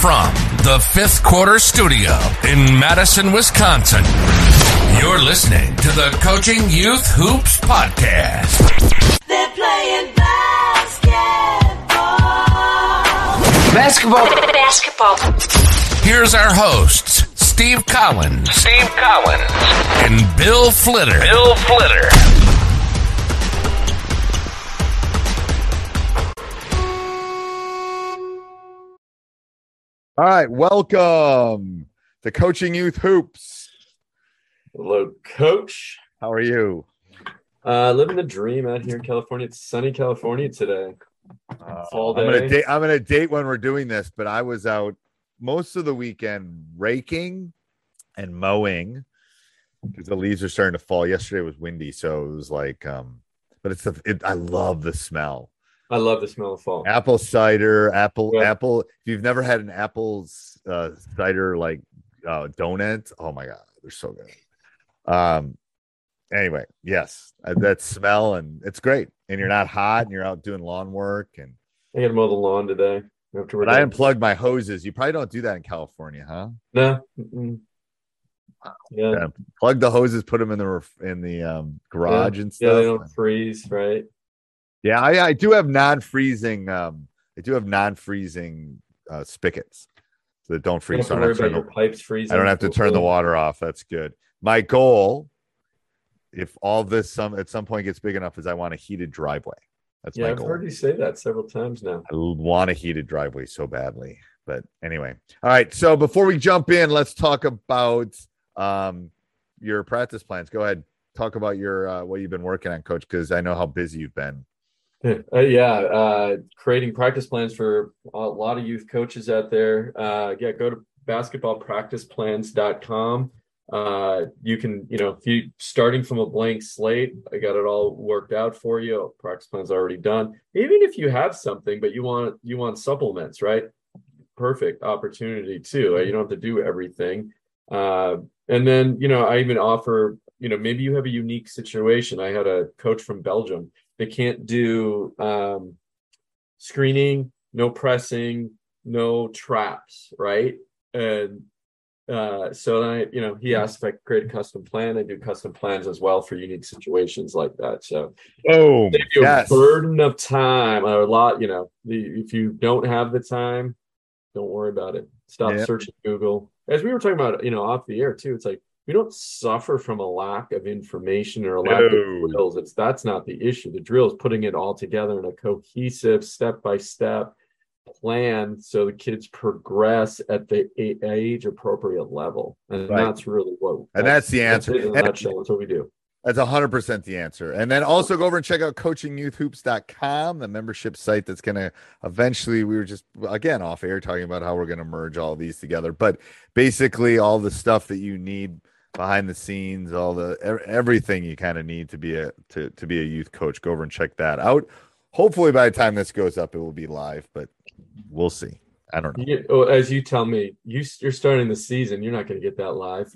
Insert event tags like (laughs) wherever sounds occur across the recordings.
From the fifth quarter studio in Madison, Wisconsin, you're listening to the Coaching Youth Hoops Podcast. They're playing basketball. Basketball. Basketball. Here's our hosts, Steve Collins, Steve Collins, and Bill Flitter. Bill Flitter. All right, welcome to Coaching Youth Hoops. Hello, Coach. How are you? Uh, living the dream out here in California. It's sunny California today. Uh, Fall I'm gonna day. date. I'm gonna date when we're doing this, but I was out most of the weekend raking and mowing because the leaves are starting to fall. Yesterday was windy, so it was like, um, but it's the. It, I love the smell. I love the smell of fall. Apple cider, apple, Yeah. apple. If you've never had an apple uh, cider like uh, donut, oh my god, they're so good. Um. Anyway, yes, uh, that smell and it's great, and you're not hot, and you're out doing lawn work, and I got to mow the lawn today. After but I unplugged my hoses. You probably don't do that in California, huh? No. mm-mm. Yeah. Yeah, plug the hoses, put them in the ref- in the um, garage and stuff. Yeah, they don't freeze, right? Yeah, I, I do have non-freezing. Um, I do have non-freezing uh, spigots so that don't don't freeze. have So I don't, have to about turn your the, pipes freezing. I don't have to turn the water off. That's good. My goal, if all this some at some point gets big enough, is I want a heated driveway. That's Yeah, my I've goal. heard you say that several times now. I want a heated driveway so badly. But anyway, all right. So before we jump in, let's talk about um, your practice plans. Go ahead, talk about your uh, what you've been working on, Coach, because I know how busy you've been. (laughs) Uh, yeah, uh, creating practice plans for a lot of youth coaches out there. Uh, yeah, go to basketballpracticeplans.com. Uh, you can, you know, if you starting from a blank slate, I got it all worked out for you. Practice plan's already done. Even if you have something, but you want you want supplements, right? Perfect opportunity too. You don't have to do everything. Uh, and then, you know, I even offer, you know, maybe you have a unique situation. I had a coach from Belgium they can't do um, screening, no pressing, no traps, right? And uh, so then I, you know, he asked if I could create a custom plan. I do custom plans as well for unique situations like that. So oh, Yes. burden of time, a lot. You know, the, if you don't have the time, don't worry about it. Stop Yep. searching Google. As we were talking about, you know, off the air too. It's like we don't suffer from a lack of information or a lack No. of drills. It's that's not the issue. The drill is putting it all together in a cohesive, step by step plan so the kids progress at the age appropriate level, and Right. that's really what. And that's the answer. a And- nutshell. That's what we do. That's 100% the answer. And then also go over and check out coachingyouthhoops.com, the membership site that's going to eventually, we were just, again, off air talking about how we're going to merge all these together. But basically, all the stuff that you need behind the scenes, all the everything you kind of need to be a to, to be a youth coach. Go over and check that out. Hopefully, by the time this goes up, it will be live, but we'll see. I don't know. You, as you tell me, you you're starting the season. You're not going to get that live.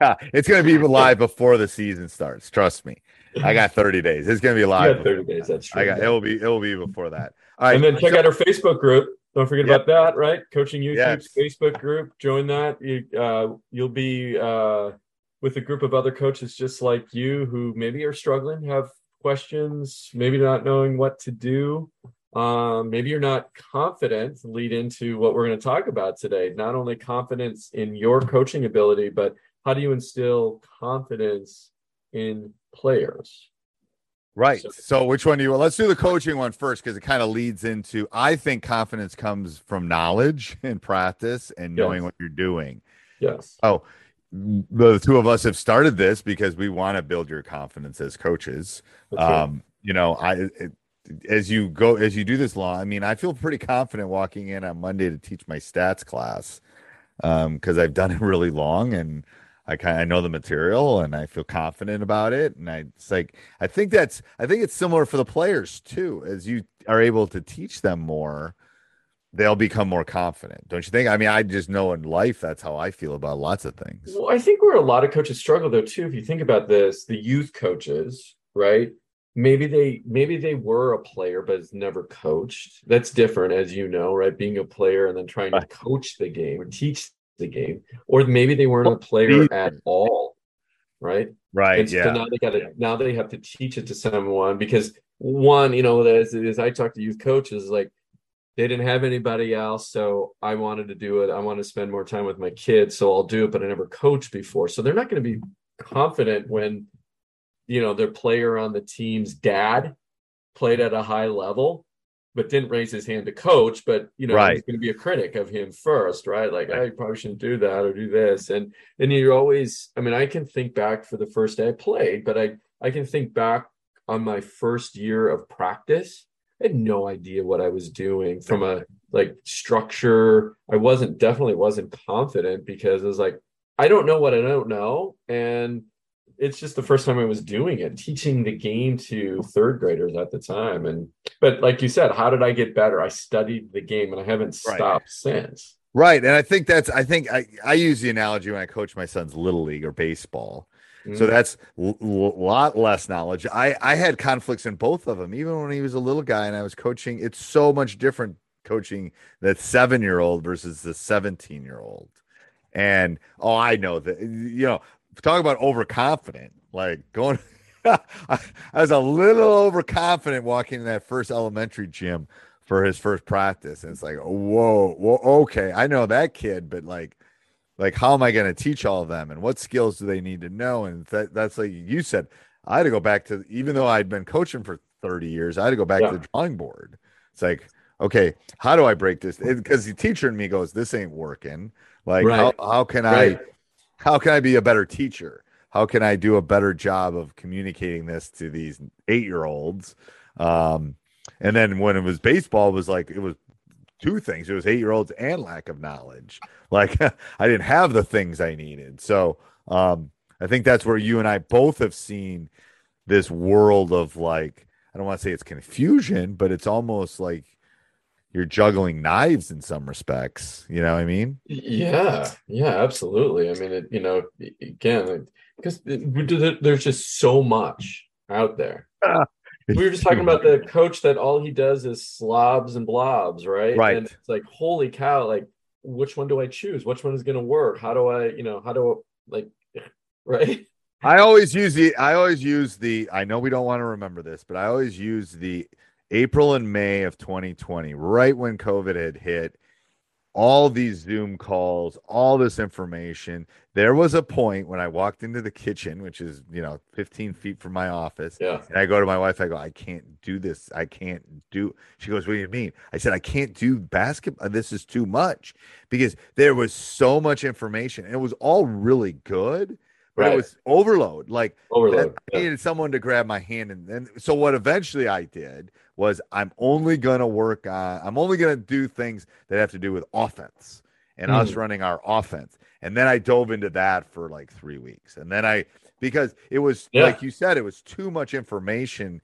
Yeah, it's going to be live before the season starts. Trust me. I got 30 days. It's going to be You live. got 30 days. That's true. I got it will be it will be before that. All right. and then check so- out our Facebook group. Don't forget Yep. about that, right? Coaching Youth Hoops Yes. Facebook group. Join that. You, uh, you'll be uh, with a group of other coaches just like you who maybe are struggling, have questions, maybe not knowing what to do. um, maybe you're not confident lead into what we're going to talk about today not only confidence in your coaching ability but how do you instill confidence in players Right. So- So, which one do you? Let's do the coaching one first because it kind of leads into. I think confidence comes from knowledge and practice and knowing Yes. what you're doing. yes Oh, the two of us have started this because we want to build your confidence as coaches. Um, you know, I it, as you go as you do this long. I mean, I feel pretty confident walking in on Monday to teach my stats class um because I've done it (laughs) really long and I kind of know the material and I feel confident about it. And I it's like I think that's I think it's similar for the players too. As you are able to teach them more, they'll become more confident. Don't you think? I mean, I just know in life that's how I feel about lots of things. Well, I think where a lot of coaches struggle though too, if you think about this, the youth coaches, right? Maybe they maybe they were a player but has never coached. That's different, as you know, right? Being a player and then trying to coach the game or teach the game, or maybe they weren't a player at all, right? Right. And so yeah. now they got to now they have to teach it to someone because one, you know, as, as I talk to youth coaches, like they didn't have anybody else, so I wanted to do it. I want to spend more time with my kids, so I'll do it. But I never coached before, so they're not going to be confident when you know their player on the team's dad played at a high level but didn't raise his hand to coach but you know Right. he's going to be a critic of him first right? Like i probably shouldn't do that or do this. And and you're always i mean i can think back for the first day i played but i i can think back on my first year of practice. I had no idea what i was doing from a like structure. I wasn't definitely wasn't confident because it was like i don't know what i don't know. And it's just the first time I was doing it, teaching the game to third graders at the time. And but like you said, how did I get better? I studied the game and I haven't Right. stopped since. Right. And I think that's I think I, I use the analogy when I coach my son's little league or baseball. So Mm. that's a lot less knowledge. I I had conflicts in both of them, even when he was a little guy and I was coaching. It's so much different coaching that seven year old versus the 17 year old. And oh, I know that, you know, talk about overconfident, like going. I, (laughs) I was a little overconfident walking in that first elementary gym for his first practice. And it's like, whoa, whoa, okay. I know that kid, but like, like how am I going to teach all of them and what skills do they need to know? And that, that's like you said, I had to go back to, even though I'd been coaching for 30 years, I had to go back Yeah. to the drawing board. It's like, okay, how do I break this? Because the teacher in me goes, this ain't working. Like, Right. how, how can Right. I, how can I be a better teacher? How can I do a better job of communicating this to these eight year olds? Um, and then when it was baseball, it was like it was two things. It was eight year olds and lack of knowledge. (laughs) Like (laughs) I didn't have the things I needed. So um, I think that's where you and I both have seen this world of like I don't want to say it's confusion, but it's almost like you're juggling knives in some respects. You know what I mean? Yeah, yeah, absolutely. I mean, it, you know, again, because there's just so much out there. (laughs) We were just talking about the coach that all he does is slobs and blobs, right? Right. And it's like, holy cow, like, which one do I choose? Which one is going to work? How do I, you know, how do I, like, (laughs) right? I always use the I always use the I know we don't want to remember this, but I always use the April and May of 2020, right when COVID had hit, all these Zoom calls, all this information. There was a point when I walked into the kitchen, which is, you know, 15 feet from my office, Yeah. and I go to my wife, I go, I can't do this. I can't do. She goes, What do you mean? I said, I can't do basketball. Uh, this is too much because there was so much information. And it was all really good, but Right. it was overload. Like Overload. I Yeah. needed someone to grab my hand. And then, so what eventually I did was I'm only going to work on, I'm only going to do things that have to do with offense and us Mm. running our offense. And then I dove into that for like three weeks. And then I, because it was, Yeah. like you said, it was too much information.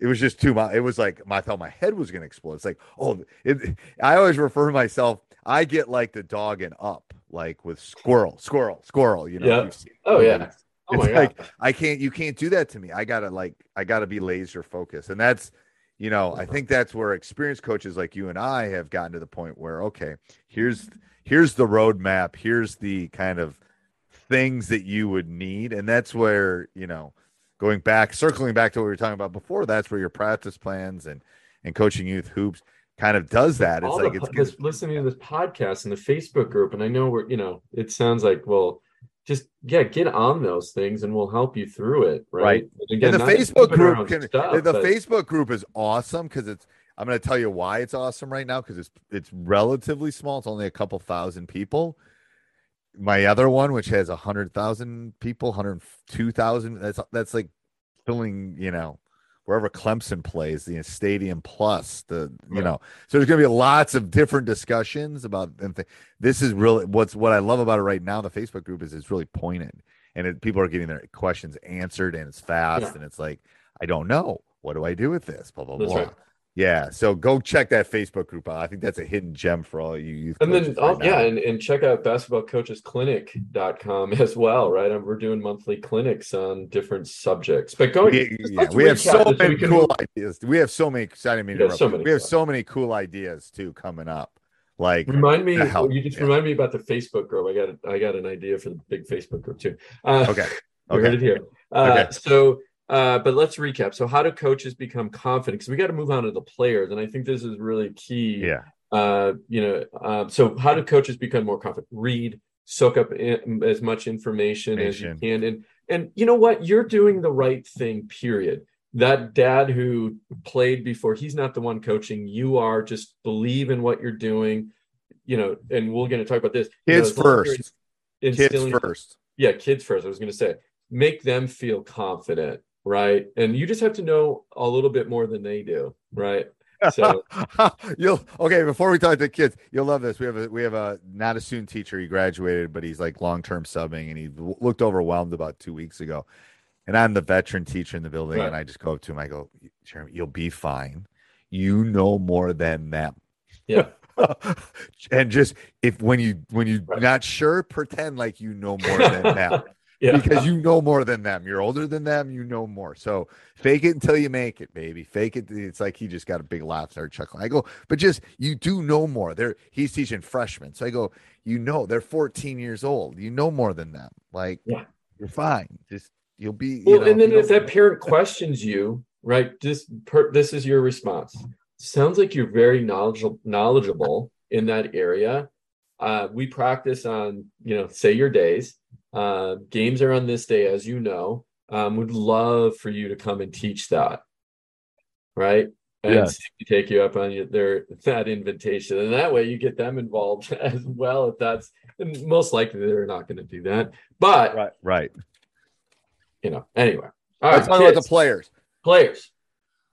It was just too much. It was like I thought my head was going to explode. It's like, oh, it, I always refer to myself. I get like the dog and up, like with squirrel, squirrel, squirrel. You know, Yeah. Oh, yeah. movies. Oh it's my like God. I can't. You can't do that to me. I gotta like. I gotta be laser focused, and that's, you know, I think that's where experienced coaches like you and I have gotten to the point where okay, here's here's the roadmap. Here's the kind of things that you would need, and that's where you know, going back, circling back to what we were talking about before. That's where your practice plans and and coaching youth hoops kind of does that. It's All like the, it's this, listening to this podcast and the Facebook group, and I know we're you know it sounds like well, just yeah, get on those things and we'll help you through it, right? Right. And again, and the Facebook group can stuff, the but- Facebook group is awesome because it's I'm going to tell you why it's awesome right now because it's it's relatively small. It's only a couple thousand people. My other one, which has a hundred thousand people, hundred two thousand, that's that's like filling, you know, wherever Clemson plays, the stadium plus the, you Right. know, so there's going to be lots of different discussions about and th- this is really what's what I love about it right now. The Facebook group is it's really pointed and it, people are getting their questions answered and it's fast Yeah. and it's like I don't know what do I do with this blah blah That's blah. right. Yeah, so go check that Facebook group out. I think that's a hidden gem for all you youth. And then, oh, right yeah, and, and check out basketballcoachesclinic.com (laughs) as well, right? And we're doing monthly clinics on different subjects. But going, we, yeah, we have so many can cool ideas. We have so many. I didn't mean to We have so many we have cool so many cool ideas too coming up. Like Remind me, help, you just yeah. remind me about the Facebook group. I got, I got an idea for the big Facebook group too. Uh, okay, (laughs) You heard okay, it here. Uh, Okay. So, uh, but let's recap. So, how do coaches become confident? Because we got to move on to the players, and I think this is really key. yeah, Uh, you know, um, so how do coaches become more confident? Read, soak up in, as much information as you can, and and you know what? You're doing the right thing. Period. That dad who played before, he's not the one coaching. You are. Just believe in what you're doing. You know, and we're going to talk about this. Kids as you're first. Kids first. yeah kids first i was going to say make them feel confident right and you just have to know a little bit more than they do right so (laughs) you'll okay. Before we talk to kids, you'll love this. We have a we have a not a student teacher. He graduated, but he's like long term subbing, and he w- looked overwhelmed about two weeks ago. And I'm the veteran teacher in the building, Right. and I just go up to him. I go, Jeremy, you'll be fine. You know more than them. yeah (laughs) and just if when you when you Right. not sure, pretend like you know more than (laughs) them yeah because (laughs) you know more than them. You're older than them. You know more. So fake it until you make it, baby. Fake it. It's like he just got a big laugh, started chuckling. I go, but just you do know more. They're he's teaching freshmen, so I go, you know, they're 14 years old. You know more than them. Like, Yeah. you're fine. Just you'll be. You well know, and then if that parent questions you right this per, this is your response sounds like you're very knowledgeable knowledgeable in that area uh, we practice on you know say your days uh, games are on this day as you know. Um, would love for you to come and teach that right? And Yes. see if they take you up on your, their that invitation. And that way you get them involved (laughs) as well if that's and most likely they're not going to do that. But right, right. you know anyway. All Let's talk about the players. players.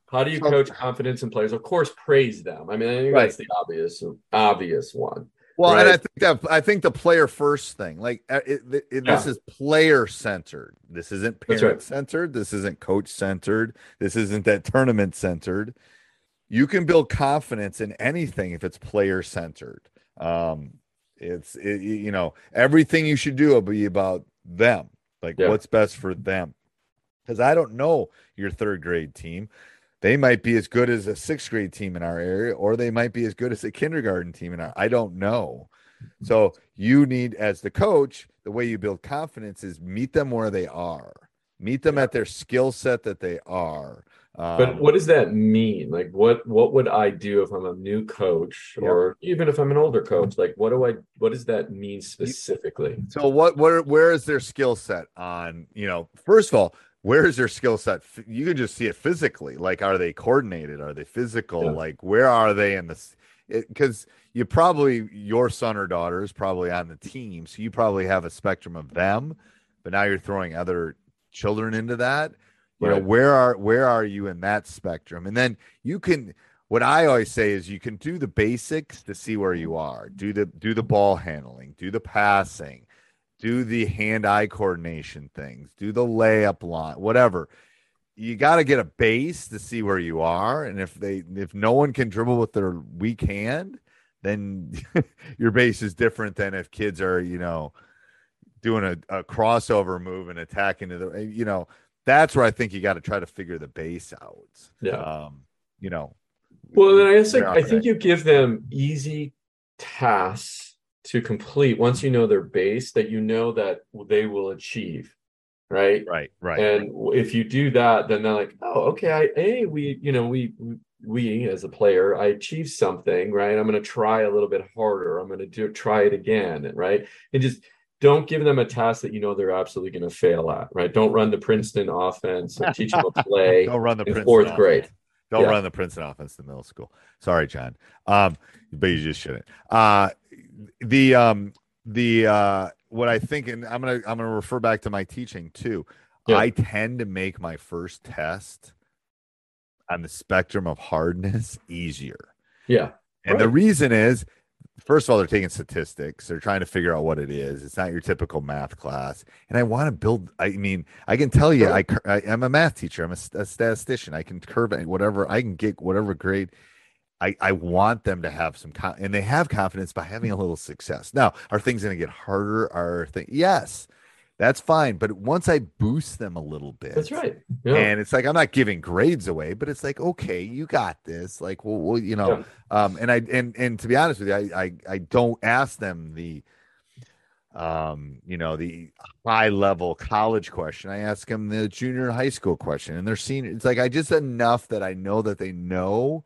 How do you coach confidence in players? Of course praise them. I mean i think Right. that's the obvious obvious one Well, and I think that I think the player first thing, like uh, it, it, it- this is player centered. This isn't parent right. centered. This isn't coach centered. This isn't that tournament centered. You can build confidence in anything if it's player centered. Um, it's it, you know everything you should do will be about them, like Yeah. what's best for them. Because I don't know your third grade team. They might be as good as a sixth grade team in our area, or they might be as good as a kindergarten team in our. I don't know. So you need, as the coach, the way you build confidence is meet them where they are, meet them at their skill set that they are. Um, but what does that mean like what what would i do if i'm a new coach Yeah. or even if i'm an older coach like what do i what does that mean specifically So what what where is their skill set on, you know, first of all, where is their skill set? You can just see it physically. Like are they coordinated? Are they physical? Yeah. Like where are they in this cuz you probably your son or daughter is probably on the team, so you probably have a spectrum of them, but now you're throwing other children into that. You know, where are where are you in that spectrum? And then you can what I always say is you can do the basics to see where you are. Do the do the ball handling, do the passing, do the hand-eye coordination things, do the layup line, whatever. You got to get a base to see where you are, and if they if no one can dribble with their weak hand, then (laughs) your base is different than if kids are you know doing a, a crossover move and attacking to the you know that's where I think you got to try to figure the base out. Yeah. Um, you know, Well, then I guess like, I think you give them easy tasks to complete once you know their base that you know that they will achieve, right? right, right. And if you do that, then they're like, oh, okay, I, hey, we, you know, we, we as a player, I achieve something, right? I'm going to try a little bit harder. I'm going to do try it again, right? And just don't give them a task that you know they're absolutely going to fail at, right? Don't run the Princeton offense and teach them a (laughs) play Don't run the in Princeton fourth offense. grade. Don't Yeah. run the Princeton offense in middle school. Sorry, John. Um, but you just shouldn't. Uh, the um, the uh, what I think, and I'm gonna I'm gonna refer back to my teaching too. Yeah. I tend to make my first test on the spectrum of hardness easier. Yeah. And the reason is, first of all, they're taking statistics. They're trying to figure out what it is. It's not your typical math class. And I want to build. I mean, I can tell you, I, I am a math teacher. I'm a, a statistician. I can curve it, whatever. I can get whatever grade. I, I want them to have some, con- and they have confidence by having a little success. Now, are things going to get harder? Are things? Yes, that's fine. But once I boost them a little bit, That's right. Yeah. and it's like I'm not giving grades away, but it's like, okay, you got this. Like, well, well you know, um, and I and and to be honest with you, I I, I don't ask them the um, you know, the high level college question. I ask them the junior high school question, and they're senior. It's like I just enough that I know that they know,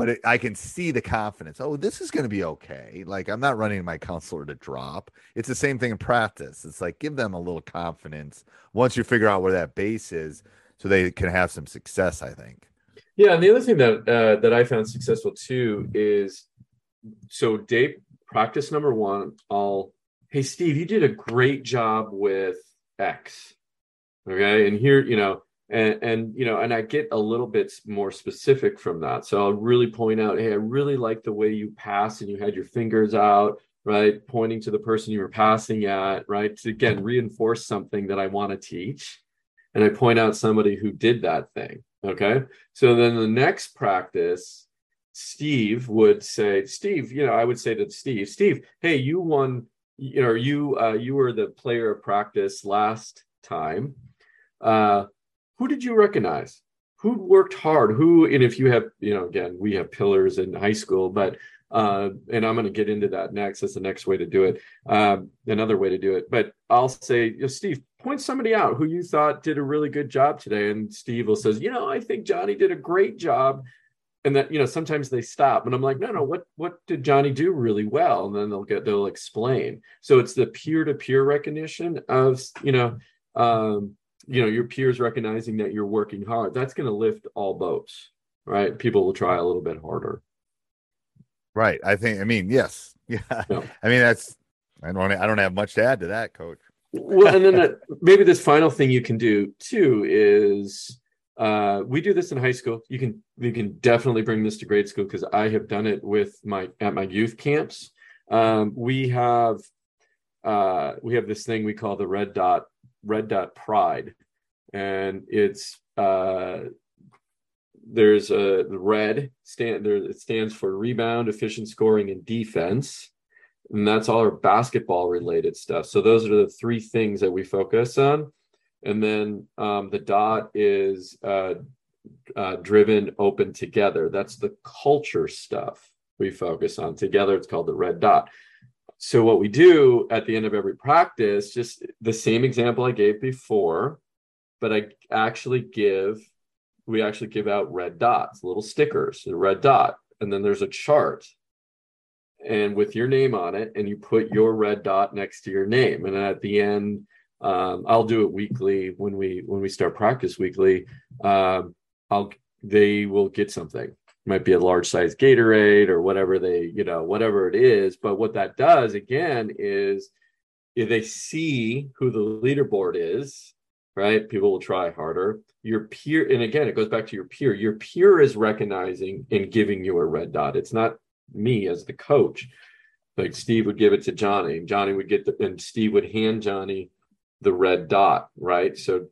but it, I can see the confidence. Oh, this is going to be okay. Like I'm not running my counselor to drop. It's the same thing in practice. It's like give them a little confidence once you figure out where that base is, so they can have some success. I think. Yeah, and the other thing that uh, that I found successful too is so day practice number one. I'll hey Steve, you did a great job with X. Okay, and here you know, and and you know, and I get a little bit more specific from that. So I'll really point out, hey, I really like the way you pass and you had your fingers out, right, pointing to the person you were passing at, right, to again reinforce something that I want to teach. And I point out somebody who did that thing. Okay. So then the next practice, Steve would say, Steve, you know, I would say to Steve, Steve, hey, you won, you know, you uh, you were the player of practice last time. Uh, who did you recognize? Who worked hard? Who, and if you have, you know, again, we have pillars in high school, but uh, and I'm going to get into that next. That's the next way to do it. Um, another way to do it. But I'll say, you know, Steve, point somebody out who you thought did a really good job today. And Steve will says, you know, I think Johnny did a great job. And that, you know, sometimes they stop and I'm like, no, no, what, what did Johnny do really well? And then they'll get, they'll explain. So it's the peer-to-peer recognition of, you know, um, you know, your peers recognizing that you're working hard. That's going to lift all boats, right? People will try a little bit harder. Right. I think. I mean, yes. (laughs) Yeah. Yeah. I mean, that's. I don't. I don't have much to add to that, Coach. well and then uh, (laughs) maybe this final thing you can do too is uh, we do this in high school you can you can definitely bring this to grade school because i have done it with my at my youth camps um, we have uh, we have this thing we call the red dot red dot pride. And it's uh, there's a red stand there it stands for rebound efficient scoring and defense. And that's all our basketball related stuff. So those are the three things that we focus on. And then um, the dot is uh, uh, driven open together. That's the culture stuff we focus on together. It's called the red dot so what we do at the end of every practice just the same example i gave before but i actually give we actually give out red dots little stickers a red dot and then there's a chart. And with your name on it and you put your red dot next to your name. And at the end um, i'll do it weekly when we when we start practice weekly. Um, i'll they will get something might be a large size gatorade or whatever they you know whatever it is. But what that does again is they see who the leaderboard is right people will try harder. Your peer and again it goes back to your peer. Your peer is recognizing and giving you a red dot. It's not me as the coach. Like steve would give it to johnny and johnny would get the and steve would hand johnny the red dot right? So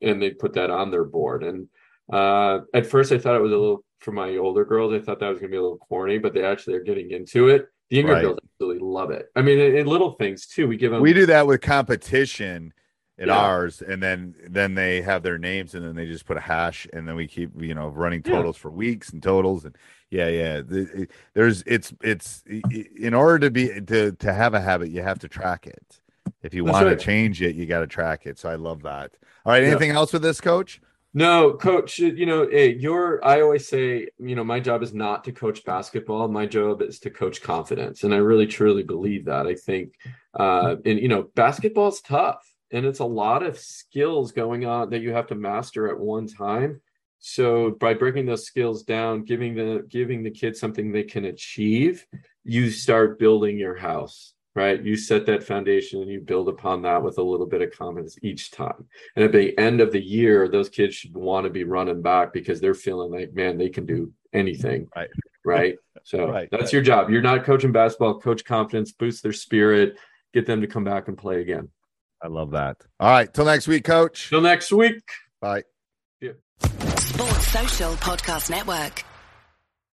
and they put that on their board. And uh at first i thought it was a little for my older girls i thought that was going to be a little corny but they actually are getting into it the younger Right. girls really love it i mean in, in little things too we give them We do that with competition at Yeah. ours, and then then they have their names, and then they just put a hash, and then we keep you know running Yeah. totals for weeks and totals, and yeah, yeah. The, there's it's it's in order to be to to have a habit, you have to track it. If you That's want right. to change it, you got to track it. So I love that. All right, Yeah. anything else with this, Coach? No, coach, you know, hey, your I always say, you know, my job is not to coach basketball. My job is to coach confidence. And I really truly believe that. I think uh and you know, basketball's tough and it's a lot of skills going on that you have to master at one time. So by breaking those skills down, giving the giving the kids something they can achieve, you start building your house right? You set that foundation and you build upon that with a little bit of confidence each time. And at the end of the year, those kids should want to be running back because they're feeling like, man, they can do anything. Right. Right. (laughs) So Right, that's right. your job. You're not coaching basketball, coach confidence, boost their spirit, get them to come back and play again. I love that. All right. Till next week, coach. Till next week. Bye. Sports Social Podcast Network.